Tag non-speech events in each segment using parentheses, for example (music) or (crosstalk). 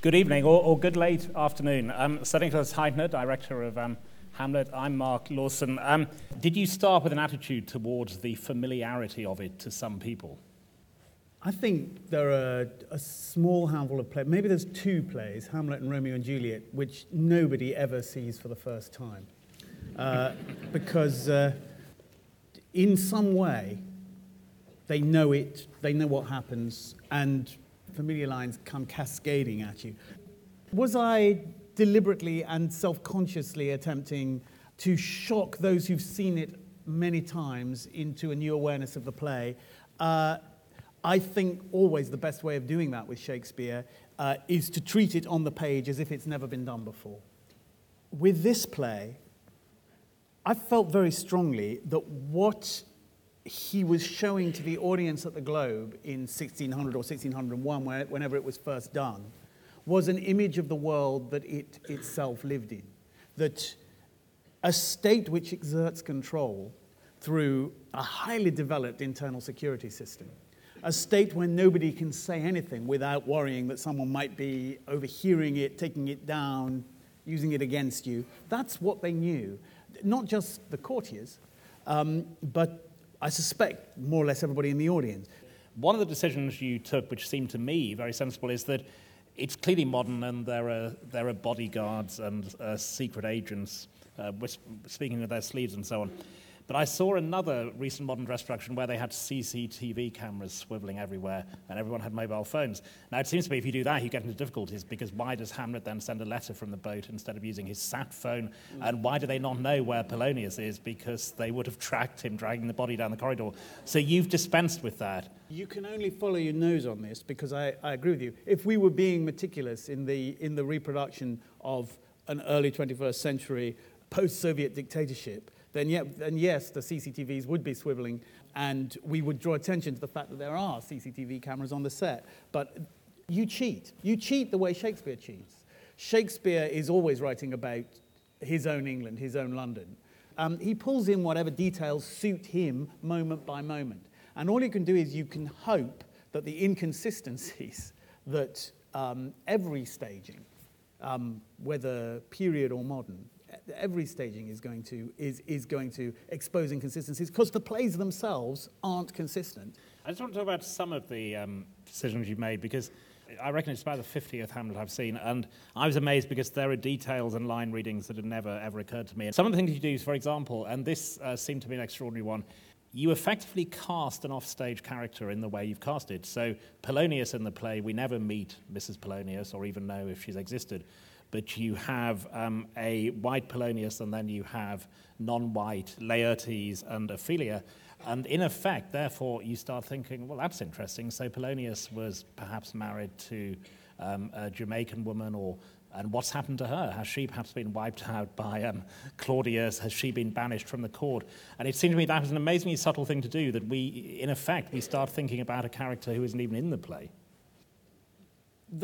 Good evening or, or good late afternoon. Um, Stanislas Hytner, director of um, Hamlet. I'm Mark Lawson. Um, did you start with an attitude towards the familiarity of it to some people? I think there are a small handful of plays, maybe there's two plays, Hamlet and Romeo and Juliet, which nobody ever sees for the first time. Uh, because uh, in some way, they know it, they know what happens, and familiar lines come cascading at you. Was I deliberately and self consciously attempting to shock those who've seen it many times into a new awareness of the play? Uh, I think always the best way of doing that with Shakespeare uh, is to treat it on the page as if it's never been done before. With this play, I felt very strongly that what he was showing to the audience at the Globe in 1600 or 1601, whenever it was first done, was an image of the world that it itself lived in. That a state which exerts control through a highly developed internal security system, a state where nobody can say anything without worrying that someone might be overhearing it, taking it down, using it against you. That's what they knew. Not just the courtiers, um, but I suspect more or less everybody in the audience. One of the decisions you took, which seemed to me very sensible, is that it's clearly modern and there are, there are bodyguards and uh, secret agents uh, speaking of their sleeves and so on. But I saw another recent modern dress production where they had CCTV cameras swiveling everywhere and everyone had mobile phones. Now, it seems to me if you do that, you get into difficulties because why does Hamlet then send a letter from the boat instead of using his sat phone? And why do they not know where Polonius is? Because they would have tracked him dragging the body down the corridor. So you've dispensed with that. You can only follow your nose on this because I, I agree with you. If we were being meticulous in the, in the reproduction of an early 21st century post Soviet dictatorship, then, yes, the CCTVs would be swiveling, and we would draw attention to the fact that there are CCTV cameras on the set. But you cheat. You cheat the way Shakespeare cheats. Shakespeare is always writing about his own England, his own London. Um, he pulls in whatever details suit him moment by moment. And all you can do is you can hope that the inconsistencies that um, every staging, um, whether period or modern, every staging is going to, is, is going to expose inconsistencies because the plays themselves aren't consistent. I just want to talk about some of the um, decisions you've made because I reckon it's about the 50th Hamlet I've seen, and I was amazed because there are details and line readings that had never ever occurred to me. And some of the things you do, for example, and this uh, seemed to be an extraordinary one, you effectively cast an offstage character in the way you've casted. So Polonius in the play, we never meet Mrs. Polonius or even know if she's existed but you have um, a white Polonius and then you have non white Laertes and Ophelia. And in effect, therefore, you start thinking, well, that's interesting. So Polonius was perhaps married to um, a Jamaican woman, or and what's happened to her? Has she perhaps been wiped out by um, Claudius? Has she been banished from the court? And it seemed to me that was an amazingly subtle thing to do. That we, in effect, we start thinking about a character who isn't even in the play.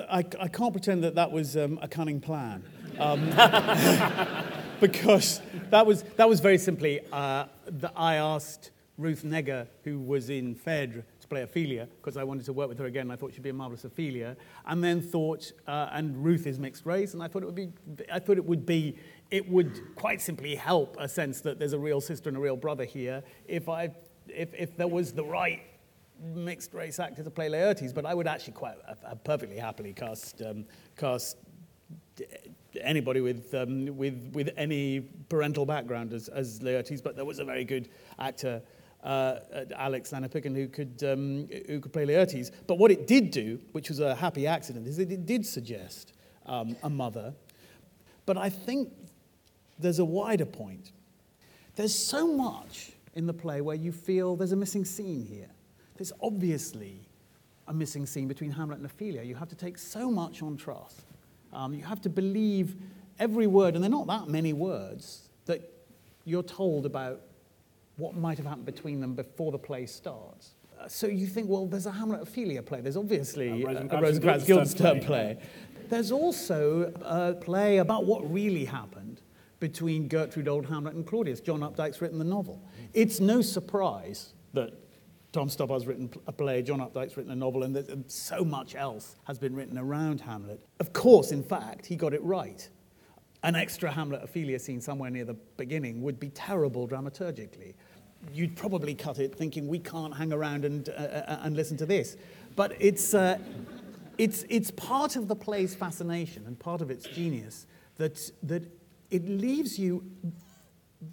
I, I can't pretend that that was um, a cunning plan. Um, (laughs) because that was, that was very simply, uh, that I asked Ruth Negga, who was in Phèdre, to play Ophelia, because I wanted to work with her again. I thought she'd be a marvelous Ophelia. And then thought, uh, and Ruth is mixed race, and I thought it would be, I thought it would be, it would quite simply help a sense that there's a real sister and a real brother here if I, if, if there was the right mixed race actor to play Laertes, but I would actually quite uh, perfectly happily cast um, cast anybody with, um, with, with any parental background as, as Laertes, but there was a very good actor, uh, Alex Lanipekun, who could, um, who could play Laertes. But what it did do, which was a happy accident, is that it did suggest um, a mother. But I think there's a wider point. There's so much in the play where you feel there's a missing scene here. There's obviously a missing scene between Hamlet and Ophelia. You have to take so much on trust. Um, you have to believe every word, and they're not that many words, that you're told about what might have happened between them before the play starts. Uh, so you think, well, there's a Hamlet Ophelia play. There's obviously a, a Rosencrantz Guildenstern play. There's also a play about what really happened between Gertrude Old Hamlet and Claudius. John Updike's written the novel. It's no surprise that Tom Stoppard's written a play, John Updike's written a novel, and, and so much else has been written around Hamlet. Of course, in fact, he got it right. An extra Hamlet Ophelia scene somewhere near the beginning would be terrible dramaturgically. You'd probably cut it thinking we can't hang around and, uh, uh and listen to this. But it's, uh, it's, it's part of the play's fascination and part of its genius that, that it leaves you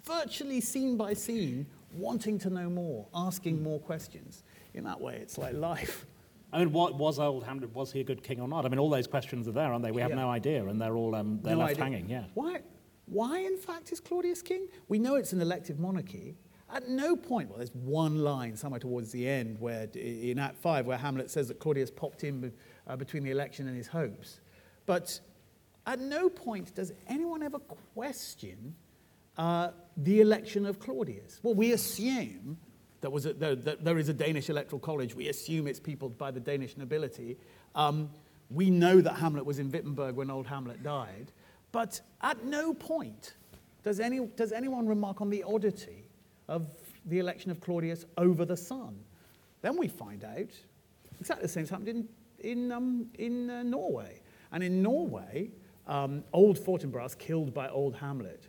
virtually scene by scene wanting to know more, asking more questions. In that way, it's like life. I mean, what, was old Hamlet, was he a good king or not? I mean, all those questions are there, aren't they? We have yeah. no idea, and they're all um, they're no left idea. hanging, yeah. Why, why, in fact, is Claudius king? We know it's an elective monarchy. At no point, well, there's one line somewhere towards the end where, in Act 5, where Hamlet says that Claudius popped in uh, between the election and his hopes. But at no point does anyone ever question uh, the election of Claudius. Well, we assume that, was a, that there is a Danish electoral college. We assume it's peopled by the Danish nobility. Um, we know that Hamlet was in Wittenberg when old Hamlet died. But at no point does, any, does anyone remark on the oddity of the election of Claudius over the son. Then we find out exactly the same thing happened in, in, um, in uh, Norway. And in Norway, um, old Fortinbras killed by old Hamlet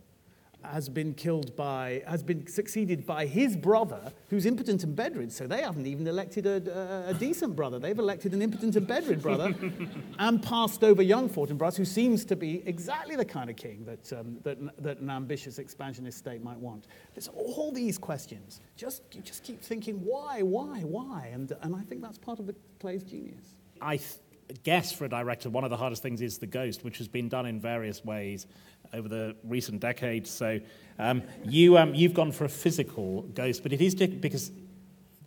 has been killed by, has been succeeded by his brother, who's impotent and bedridden. So they haven't even elected a, a, a decent brother. They've elected an impotent and bedridden brother (laughs) and passed over young Fortinbras, who seems to be exactly the kind of king that, um, that, that an ambitious expansionist state might want. There's all these questions. Just, you just keep thinking, why, why, why? And, and I think that's part of the play's genius. I th- guess for a director, one of the hardest things is the ghost, which has been done in various ways over the recent decades. So um, you, um, you've gone for a physical ghost, but it is because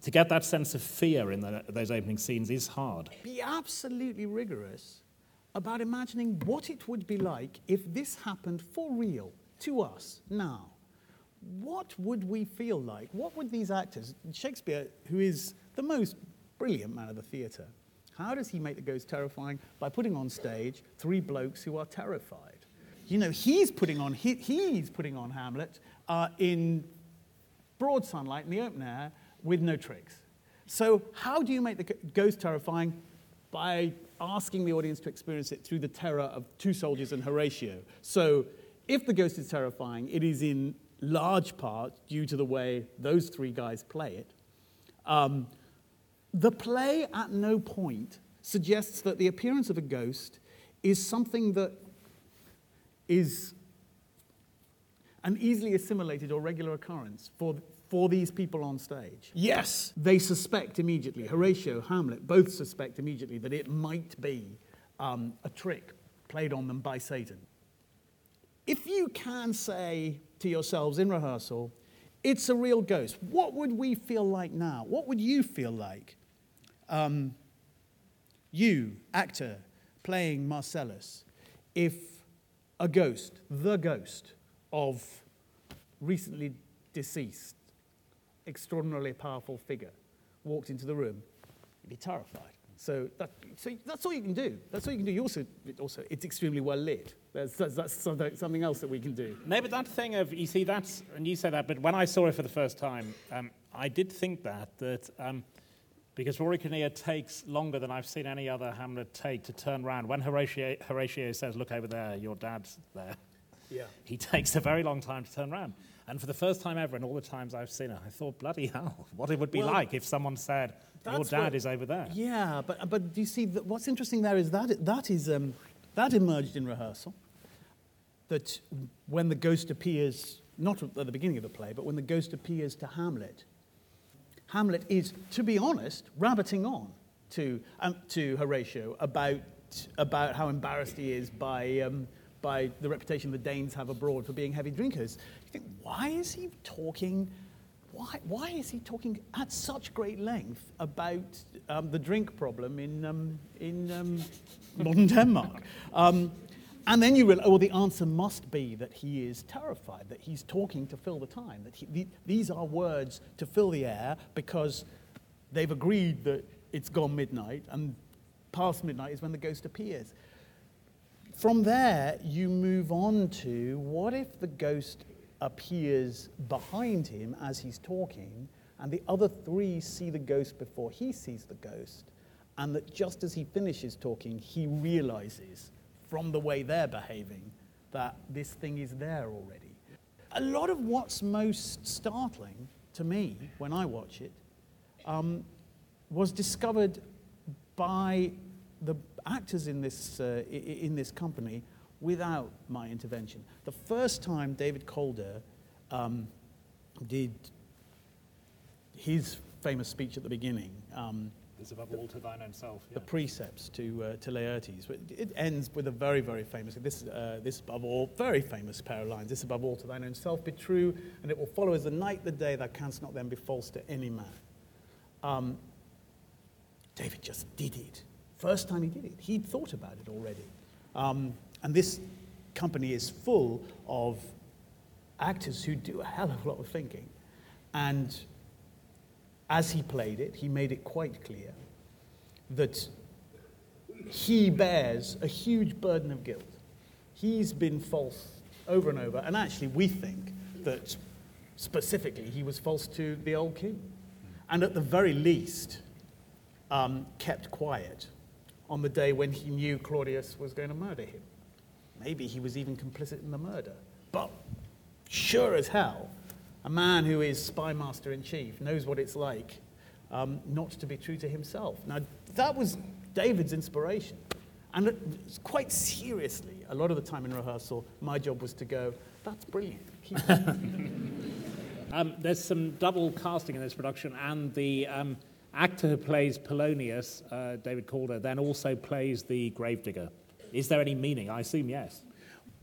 to get that sense of fear in the, those opening scenes is hard. Be absolutely rigorous about imagining what it would be like if this happened for real to us now. What would we feel like? What would these actors, Shakespeare, who is the most brilliant man of the theatre, how does he make the ghost terrifying? By putting on stage three blokes who are terrified you know, he's putting on, he, he's putting on Hamlet uh, in broad sunlight in the open air with no tricks. So, how do you make the ghost terrifying? By asking the audience to experience it through the terror of two soldiers and Horatio. So, if the ghost is terrifying, it is in large part due to the way those three guys play it. Um, the play at no point suggests that the appearance of a ghost is something that is an easily assimilated or regular occurrence for, for these people on stage. Yes, they suspect immediately, Horatio, Hamlet, both suspect immediately that it might be um, a trick played on them by Satan. If you can say to yourselves in rehearsal, it's a real ghost, what would we feel like now? What would you feel like? Um, you, actor, playing Marcellus, if a ghost, the ghost of recently deceased, extraordinarily powerful figure walked into the room, you'd be terrified. So, that, so that's all you can do. That's all you can do. You also, also it's extremely well lit. That's, that's, something else that we can do. No, but that thing of, you see, that's, and you say that, but when I saw it for the first time, um, I did think that, that um, because Rory Kinnear takes longer than I've seen any other Hamlet take to turn around. When Horatio, Horatio says, Look over there, your dad's there, yeah. he takes a very long time to turn around. And for the first time ever, in all the times I've seen it, I thought, bloody hell, what it would be well, like if someone said, Your dad what, is over there. Yeah, but, but you see, what's interesting there is that, that, is, um, that emerged in rehearsal. That when the ghost appears, not at the beginning of the play, but when the ghost appears to Hamlet, Hamlet is, to be honest, rabbiting on to, um, to Horatio about, about how embarrassed he is by, um, by the reputation the Danes have abroad for being heavy drinkers. You think, why is he talking? Why, why is he talking at such great length about um, the drink problem in, um, in um, modern Denmark? And then you realize, well, the answer must be that he is terrified, that he's talking to fill the time, that he, the, these are words to fill the air because they've agreed that it's gone midnight, and past midnight is when the ghost appears. From there, you move on to what if the ghost appears behind him as he's talking, and the other three see the ghost before he sees the ghost, and that just as he finishes talking, he realizes from the way they're behaving that this thing is there already. A lot of what's most startling to me when I watch it um, was discovered by the actors in this, uh, in this company without my intervention. The first time David Calder um, did his famous speech at the beginning, um, above all to thine own self. Yeah. The precepts to, uh, to Laertes. It ends with a very, very famous, this, uh, this above all, very famous pair of lines. This above all to thine own self be true, and it will follow as the night, the day, thou canst not then be false to any man. Um, David just did it. First time he did it, he'd thought about it already. Um, and this company is full of actors who do a hell of a lot of thinking. And as he played it, he made it quite clear that he bears a huge burden of guilt. He's been false over and over, and actually, we think that specifically he was false to the old king, and at the very least, um, kept quiet on the day when he knew Claudius was going to murder him. Maybe he was even complicit in the murder. But sure as hell, a man who is spy master in chief knows what it's like um, not to be true to himself. Now, that was David's inspiration. And quite seriously, a lot of the time in rehearsal, my job was to go, that's brilliant. (laughs) um, there's some double casting in this production, and the um, actor who plays Polonius, uh, David Calder, then also plays the gravedigger. Is there any meaning? I assume yes.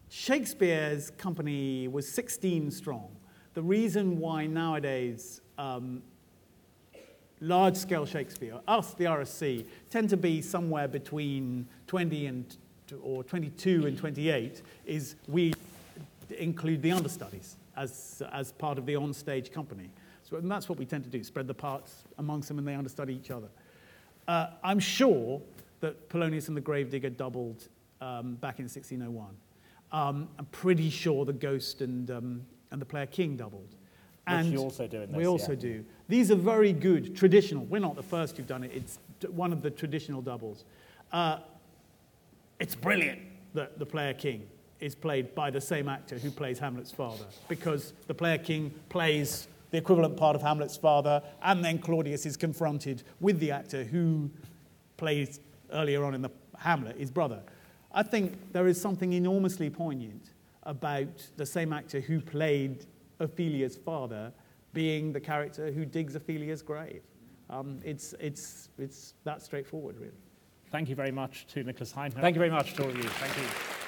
Shakespeare's company was 16 strong. The reason why nowadays um, large scale Shakespeare, us, the RSC, tend to be somewhere between 20 and or 22 and 28 is we include the understudies as, as part of the on-stage company. So and that's what we tend to do, spread the parts amongst them and they understudy each other. Uh, I'm sure that Polonius and the Gravedigger doubled um, back in 1601. Um, I'm pretty sure the Ghost and, um, and the player king doubled. And Which you also do in this, We also yeah. do. These are very good, traditional. We're not the first who've done it. It's one of the traditional doubles. Uh, it's brilliant that the player king is played by the same actor who plays Hamlet's father, because the player king plays the equivalent part of Hamlet's father, and then Claudius is confronted with the actor who plays earlier on in the Hamlet, his brother. I think there is something enormously poignant about the same actor who played Ophelia's father being the character who digs Ophelia's grave. Um, it's, it's, it's that straightforward, really. Thank you very much to Nicholas Hytner. Thank you very much to all of you. Thank you.